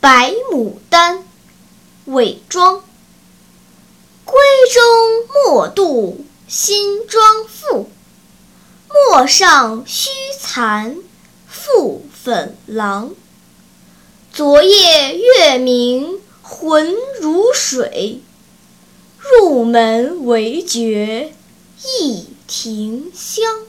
白牡丹，伪装。闺中莫妒新妆妇，陌上须残复粉郎。昨夜月明魂如水，入门唯觉一庭香。